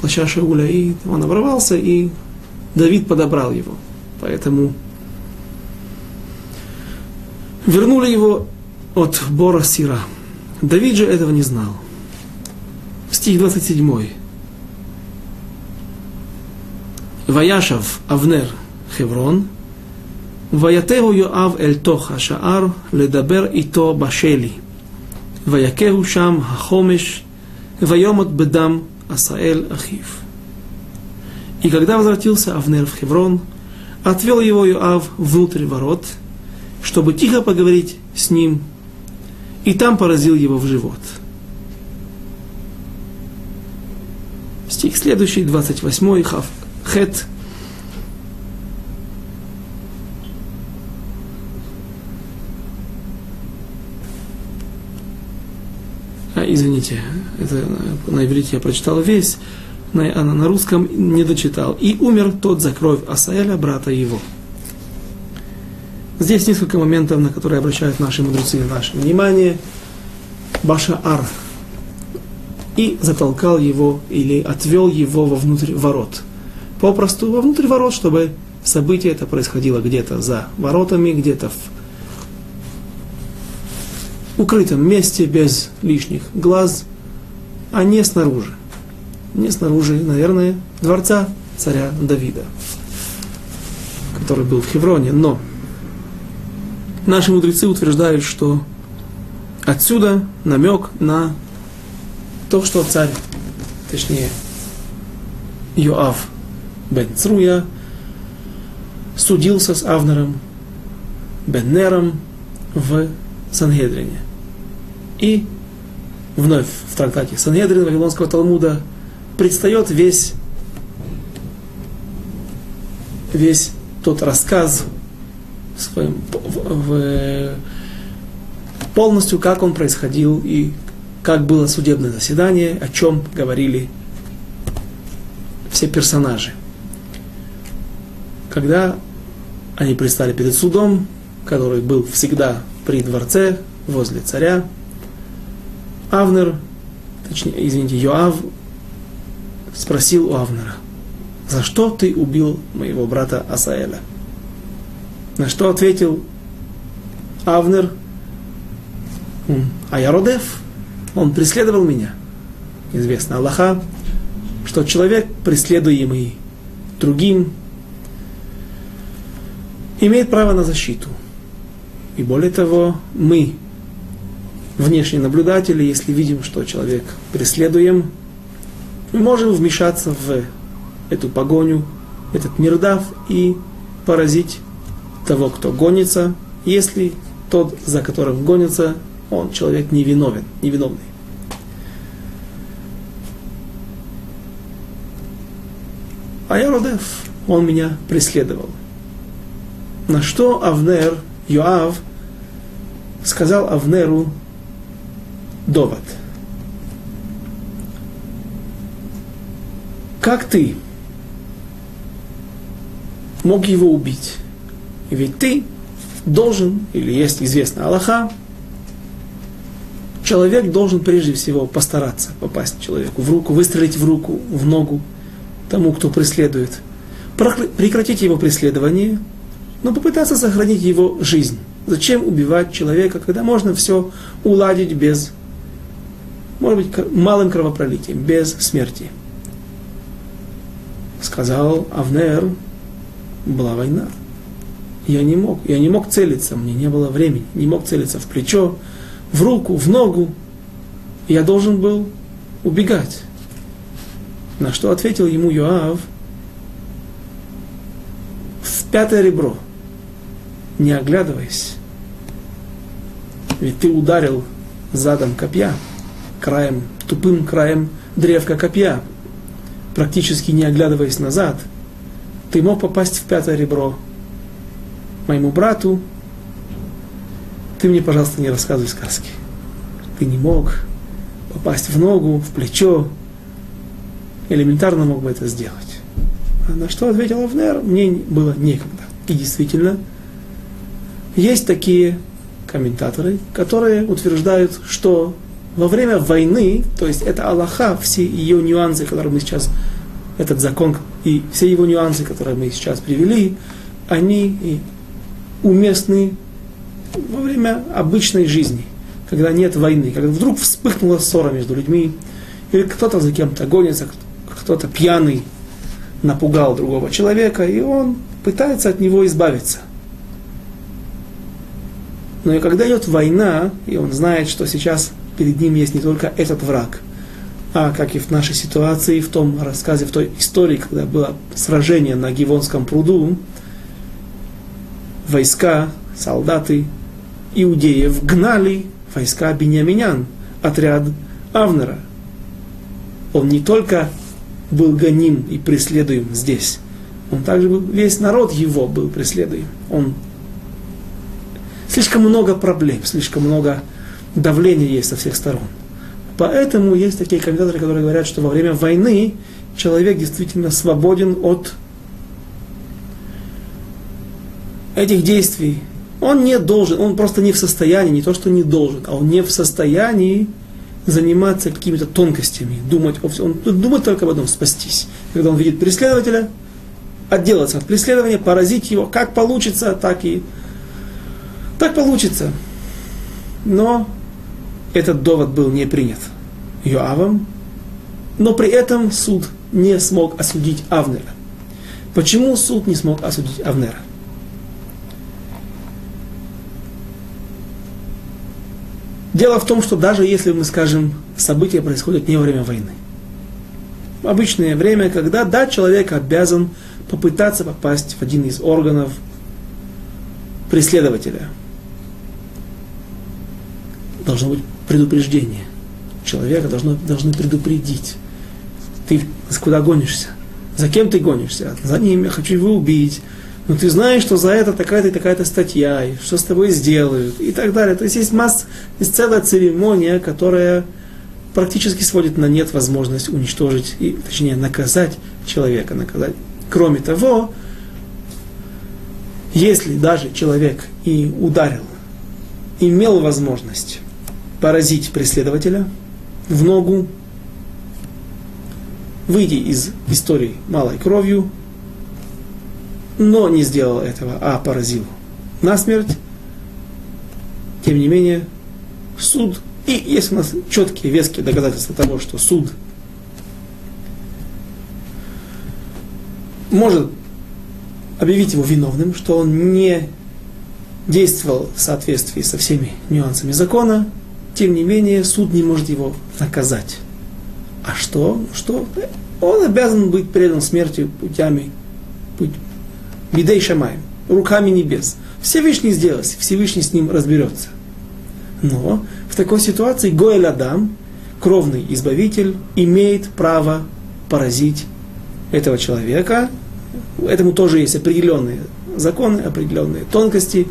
плаща Шауля, и он оборвался, и Давид подобрал его. Поэтому вернули его от Бора Сира. Давид же этого не знал. Стих 27. Ваяшав Авнер Хеврон, Ваятеху Йоав Эль Тоха Шаар Ледабер Ито Башели, Ваякеху Шам Хахомеш, Вайомот Бедам Асаэль Ахив. И когда возвратился Авнер в Хеврон, отвел его Йоав внутрь ворот – чтобы тихо поговорить с ним, и там поразил его в живот. Стих следующий, 28 хав, хет. А, извините, это на иврите я прочитал весь, на, а на русском не дочитал. И умер тот за кровь Асаэля, брата его. Здесь несколько моментов, на которые обращают наши мудрецы наше внимание. Баша Ар и затолкал его или отвел его вовнутрь ворот. Попросту вовнутрь ворот, чтобы событие это происходило где-то за воротами, где-то в укрытом месте, без лишних глаз, а не снаружи. Не снаружи, наверное, дворца царя Давида, который был в Хевроне. Но наши мудрецы утверждают, что отсюда намек на то, что царь, точнее, Йоав бен Цруя, судился с Авнером бен Нером в Сангедрине. И вновь в трактате Сангедрин Вавилонского Талмуда предстает весь, весь тот рассказ своим, в, в, полностью, как он происходил и как было судебное заседание, о чем говорили все персонажи. Когда они пристали перед судом, который был всегда при дворце, возле царя, Авнер, точнее, извините, Йоав спросил у Авнера, за что ты убил моего брата Асаэля? На что ответил Авнер, а я Родев, он преследовал меня. Известно Аллаха, что человек, преследуемый другим, имеет право на защиту. И более того, мы, внешние наблюдатели, если видим, что человек преследуем, мы можем вмешаться в эту погоню, этот мирдав и поразить того, кто гонится, если тот, за которым гонится, он человек невиновен, невиновный. А я Родев, он меня преследовал. На что Авнер, Йоав, сказал Авнеру довод. Как ты мог его убить? И ведь ты должен, или есть известно Аллаха, человек должен прежде всего постараться попасть человеку в руку, выстрелить в руку, в ногу тому, кто преследует, прекратить его преследование, но попытаться сохранить его жизнь. Зачем убивать человека, когда можно все уладить без, может быть, малым кровопролитием, без смерти? Сказал Авнер, была война. Я не мог, я не мог целиться, мне не было времени, не мог целиться в плечо, в руку, в ногу. Я должен был убегать. На что ответил ему Йоав в пятое ребро, не оглядываясь. Ведь ты ударил задом копья, краем, тупым краем древка копья, практически не оглядываясь назад. Ты мог попасть в пятое ребро моему брату. Ты мне, пожалуйста, не рассказывай сказки. Ты не мог попасть в ногу, в плечо. Элементарно мог бы это сделать. А на что ответил Авнер? Мне было некогда. И действительно, есть такие комментаторы, которые утверждают, что во время войны, то есть это Аллаха, все ее нюансы, которые мы сейчас, этот закон и все его нюансы, которые мы сейчас привели, они уместны во время обычной жизни, когда нет войны, когда вдруг вспыхнула ссора между людьми, или кто-то за кем-то гонится, кто-то пьяный напугал другого человека, и он пытается от него избавиться. Но и когда идет война, и он знает, что сейчас перед ним есть не только этот враг, а как и в нашей ситуации, в том рассказе, в той истории, когда было сражение на Гивонском пруду, войска солдаты иудеев гнали войска Бениаминян, отряд Авнера. Он не только был гоним и преследуем здесь, он также был, весь народ его был преследуем. Он слишком много проблем, слишком много давления есть со всех сторон. Поэтому есть такие комментаторы, которые говорят, что во время войны человек действительно свободен от этих действий. Он не должен, он просто не в состоянии, не то что не должен, а он не в состоянии заниматься какими-то тонкостями, думать о всем. Он думает только об одном – спастись. Когда он видит преследователя, отделаться от преследования, поразить его, как получится, так и так получится. Но этот довод был не принят Йоавом, но при этом суд не смог осудить Авнера. Почему суд не смог осудить Авнера? Дело в том, что даже если мы скажем, события происходят не во время войны. Обычное время, когда, да, человек обязан попытаться попасть в один из органов преследователя. Должно быть предупреждение. Человека должно, должны предупредить. Ты куда гонишься? За кем ты гонишься? За ним я хочу его убить. Но ты знаешь, что за это такая-то и такая-то статья, и что с тобой сделают, и так далее. То есть есть масса, есть целая церемония, которая практически сводит на нет возможность уничтожить, и, точнее, наказать человека, наказать. Кроме того, если даже человек и ударил, имел возможность поразить преследователя в ногу, выйти из истории малой кровью, но не сделал этого, а поразил насмерть, тем не менее, суд, и есть у нас четкие, веские доказательства того, что суд может объявить его виновным, что он не действовал в соответствии со всеми нюансами закона, тем не менее суд не может его наказать. А что? Что? Он обязан быть предан смерти путями, путь, бидей шамаем, руками небес. Всевышний сделает, Всевышний с ним разберется. Но в такой ситуации Гоэль Адам, кровный избавитель, имеет право поразить этого человека. Этому тоже есть определенные законы, определенные тонкости.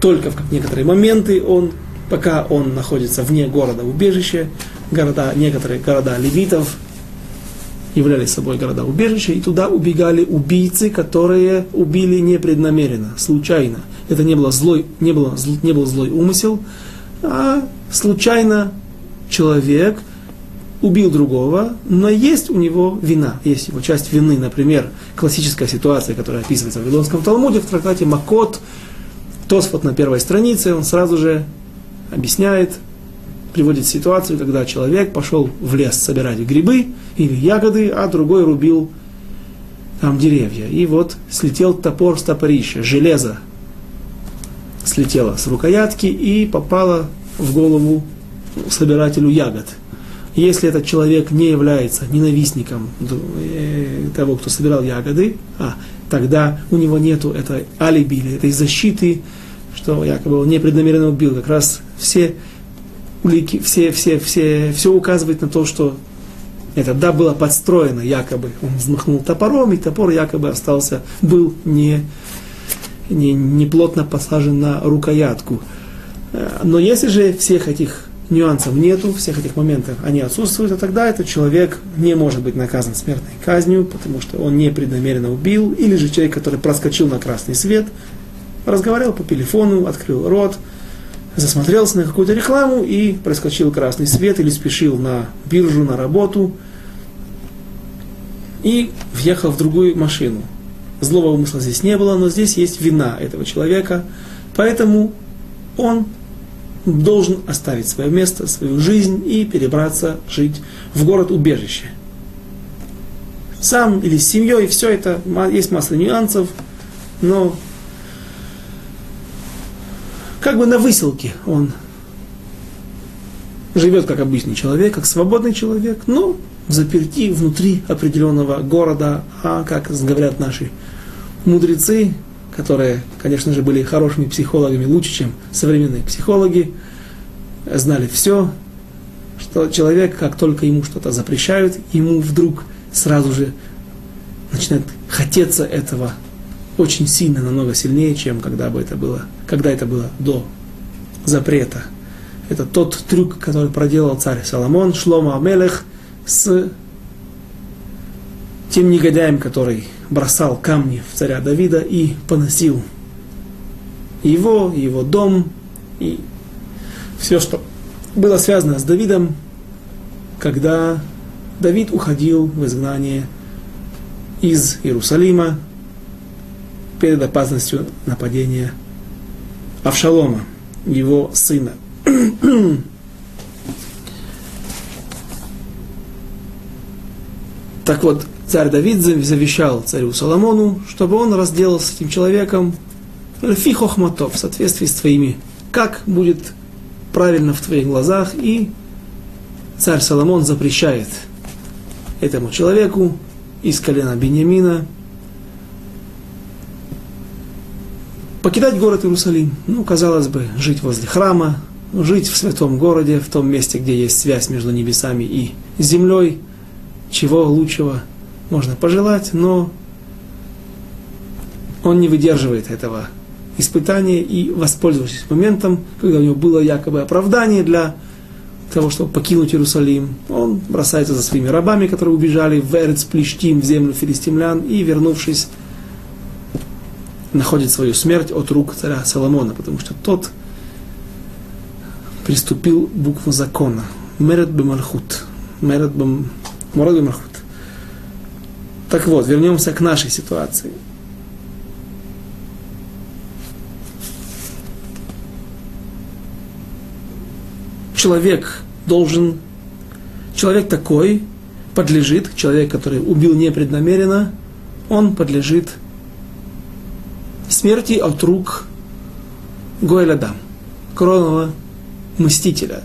Только в некоторые моменты он, пока он находится вне города убежища, города, некоторые города левитов являлись собой города убежища, и туда убегали убийцы, которые убили непреднамеренно, случайно. Это не, было злой, не, было, не был злой умысел, а случайно человек убил другого, но есть у него вина, есть его часть вины. Например, классическая ситуация, которая описывается в Вавилонском Талмуде, в трактате Макот, Тосфот на первой странице, он сразу же объясняет, приводит ситуацию, когда человек пошел в лес собирать грибы или ягоды, а другой рубил там деревья. И вот слетел топор с топорища, железо слетело с рукоятки и попало в голову собирателю ягод – если этот человек не является ненавистником э, того, кто собирал ягоды, а тогда у него нет этой алиби этой защиты, что якобы он непреднамеренно убил. Как раз все улики, все, все, все, все указывает на то, что это да было подстроено якобы. Он взмахнул топором, и топор якобы остался, был не, не, не плотно посажен на рукоятку. Э, но если же всех этих нюансов нету, всех этих моментов они отсутствуют, а тогда этот человек не может быть наказан смертной казнью, потому что он непреднамеренно убил, или же человек, который проскочил на красный свет, разговаривал по телефону, открыл рот, засмотрелся на какую-то рекламу и проскочил красный свет или спешил на биржу, на работу и въехал в другую машину. Злого умысла здесь не было, но здесь есть вина этого человека, поэтому он должен оставить свое место, свою жизнь и перебраться жить в город-убежище. Сам или с семьей, все это, есть масса нюансов, но как бы на выселке он живет как обычный человек, как свободный человек, но в заперти внутри определенного города, а как говорят наши мудрецы, которые, конечно же, были хорошими психологами, лучше, чем современные психологи, знали все, что человек, как только ему что-то запрещают, ему вдруг сразу же начинает хотеться этого очень сильно, намного сильнее, чем когда бы это было, когда это было до запрета. Это тот трюк, который проделал царь Соломон, Шлома Амелех, с тем негодяем, который бросал камни в царя Давида и поносил его, его дом и все, что было связано с Давидом, когда Давид уходил в изгнание из Иерусалима перед опасностью нападения Авшалома, его сына. так вот, царь Давид завещал царю Соломону, чтобы он разделал с этим человеком. Фихохматов в соответствии с твоими, как будет правильно в твоих глазах, и царь Соломон запрещает этому человеку из колена Бениамина покидать город Иерусалим. Ну, казалось бы, жить возле храма, жить в святом городе, в том месте, где есть связь между небесами и землей, чего лучшего можно пожелать, но он не выдерживает этого испытания и, воспользовавшись моментом, когда у него было якобы оправдание для того, чтобы покинуть Иерусалим, он бросается за своими рабами, которые убежали в Эрец Плештим, в землю филистимлян, и, вернувшись, находит свою смерть от рук царя Соломона, потому что тот приступил букву закона. Мерет бемархут. Мерет бем... бемархут. Так вот, вернемся к нашей ситуации. Человек должен, человек такой подлежит, человек, который убил непреднамеренно, он подлежит смерти от рук Гоэля кровного мстителя.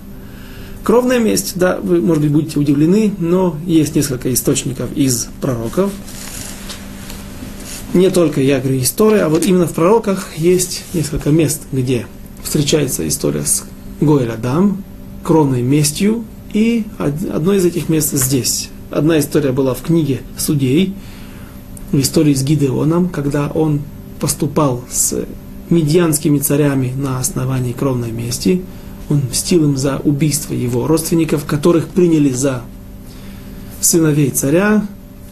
Кровная месть, да, вы, может быть, будете удивлены, но есть несколько источников из пророков. Не только, я говорю, история, а вот именно в пророках есть несколько мест, где встречается история с Гоэль-Адам, кровной местью, и одно из этих мест здесь. Одна история была в книге Судей, в истории с Гидеоном, когда он поступал с медианскими царями на основании кровной мести. Он мстил им за убийство его родственников, которых приняли за сыновей царя.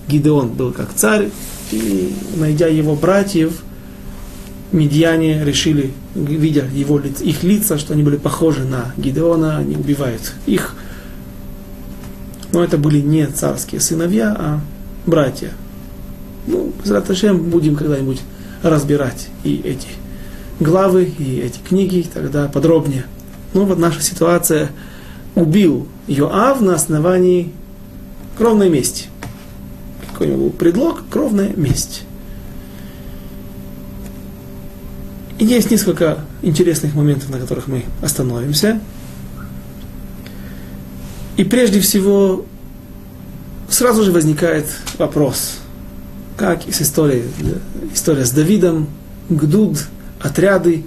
Гидеон был как царь, и, найдя его братьев, медиане решили, видя его, их лица, что они были похожи на Гидеона, они убивают их. Но это были не царские сыновья, а братья. Ну, Зраташем будем когда-нибудь разбирать и эти главы, и эти книги, тогда подробнее. Ну вот наша ситуация. Убил Йоав на основании кровной мести. Какой у него был предлог? Кровная месть. И есть несколько интересных моментов, на которых мы остановимся. И прежде всего, сразу же возникает вопрос, как и с историей, история с Давидом, Гдуд, отряды,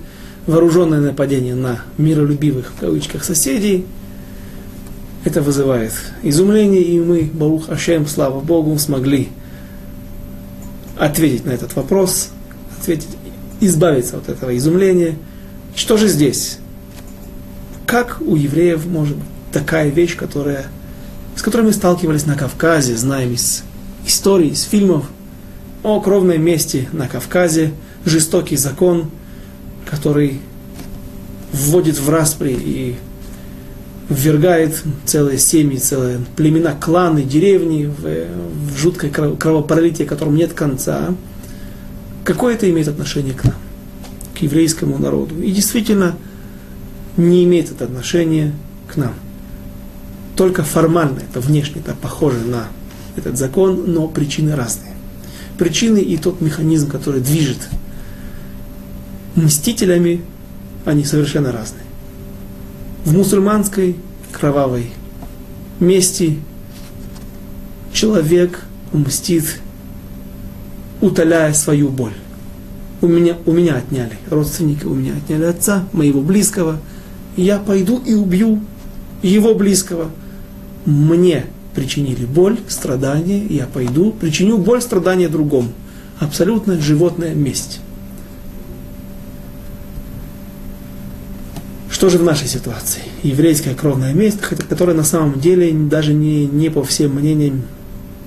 вооруженное нападение на миролюбивых, в кавычках, соседей. Это вызывает изумление, и мы, Барух Ашем, слава Богу, смогли ответить на этот вопрос, ответить, избавиться от этого изумления. Что же здесь? Как у евреев может быть такая вещь, которая, с которой мы сталкивались на Кавказе, знаем из истории, из фильмов, о кровной мести на Кавказе, жестокий закон, который вводит в распри и ввергает целые семьи, целые племена, кланы, деревни в, в жуткое кровопролитие, которому нет конца. Какое это имеет отношение к нам, к еврейскому народу? И действительно не имеет это отношения к нам. Только формально, это внешне, это похоже на этот закон, но причины разные причины и тот механизм, который движет мстителями, они совершенно разные. В мусульманской кровавой мести человек мстит, утоляя свою боль, у меня, у меня отняли, родственники у меня отняли отца, моего близкого, я пойду и убью его близкого. Мне причинили боль, страдания, я пойду, причиню боль, страдания другому. Абсолютно животная месть. Что же в нашей ситуации? Еврейская кровная месть, которая на самом деле даже не, не по всем мнениям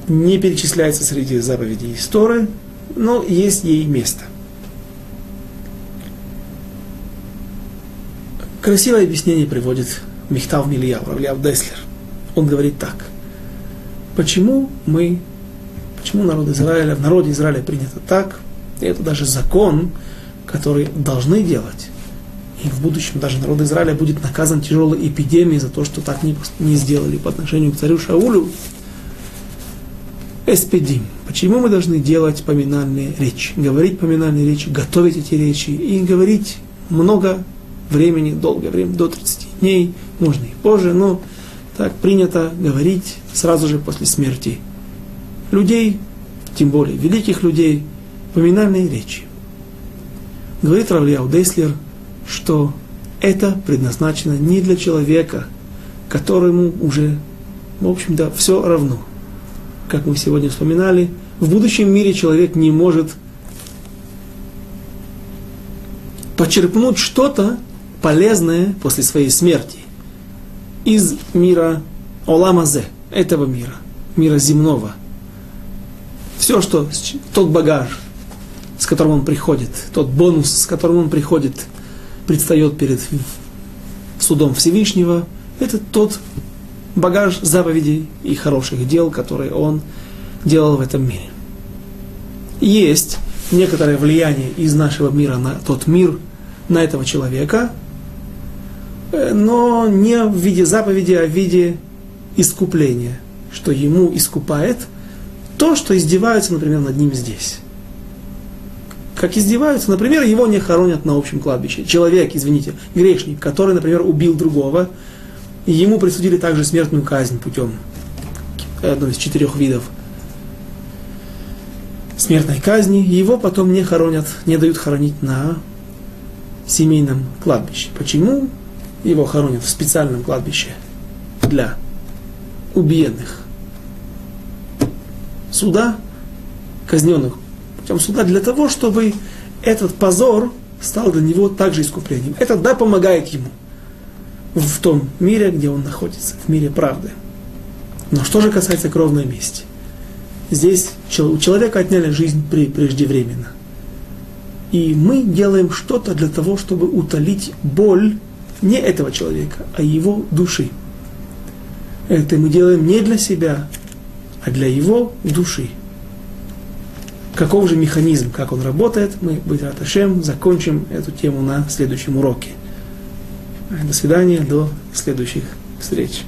не перечисляется среди заповедей истории, но есть ей место. Красивое объяснение приводит Михтав Мильяу, Равляв Деслер. Он говорит так. Почему мы, почему народ Израиля, в народе Израиля принято так, и это даже закон, который должны делать, и в будущем даже народ Израиля будет наказан тяжелой эпидемией за то, что так не, не сделали по отношению к царю Шаулю. Эспедим. Почему мы должны делать поминальные речи, говорить поминальные речи, готовить эти речи и говорить много времени, долгое время, до 30 дней, можно и позже, но так принято говорить сразу же после смерти людей, тем более великих людей, поминальные речи. Говорит Равлияу Дейслер – что это предназначено не для человека, которому уже, в общем-то, все равно. Как мы сегодня вспоминали, в будущем мире человек не может почерпнуть что-то полезное после своей смерти из мира Оламазе, этого мира, мира земного. Все, что, тот багаж, с которым он приходит, тот бонус, с которым он приходит предстает перед судом Всевышнего, это тот багаж заповедей и хороших дел, которые он делал в этом мире. Есть некоторое влияние из нашего мира на тот мир, на этого человека, но не в виде заповеди, а в виде искупления, что ему искупает то, что издеваются, например, над ним здесь как издеваются. Например, его не хоронят на общем кладбище. Человек, извините, грешник, который, например, убил другого, и ему присудили также смертную казнь путем одного из четырех видов смертной казни, его потом не хоронят, не дают хоронить на семейном кладбище. Почему? Его хоронят в специальном кладбище для убиенных суда, казненных путем суда для того, чтобы этот позор стал для него также искуплением. Это да помогает ему в том мире, где он находится, в мире правды. Но что же касается кровной мести? Здесь у человека отняли жизнь преждевременно. И мы делаем что-то для того, чтобы утолить боль не этого человека, а его души. Это мы делаем не для себя, а для его души каков же механизм, как он работает, мы, быть Раташем, закончим эту тему на следующем уроке. До свидания, до следующих встреч.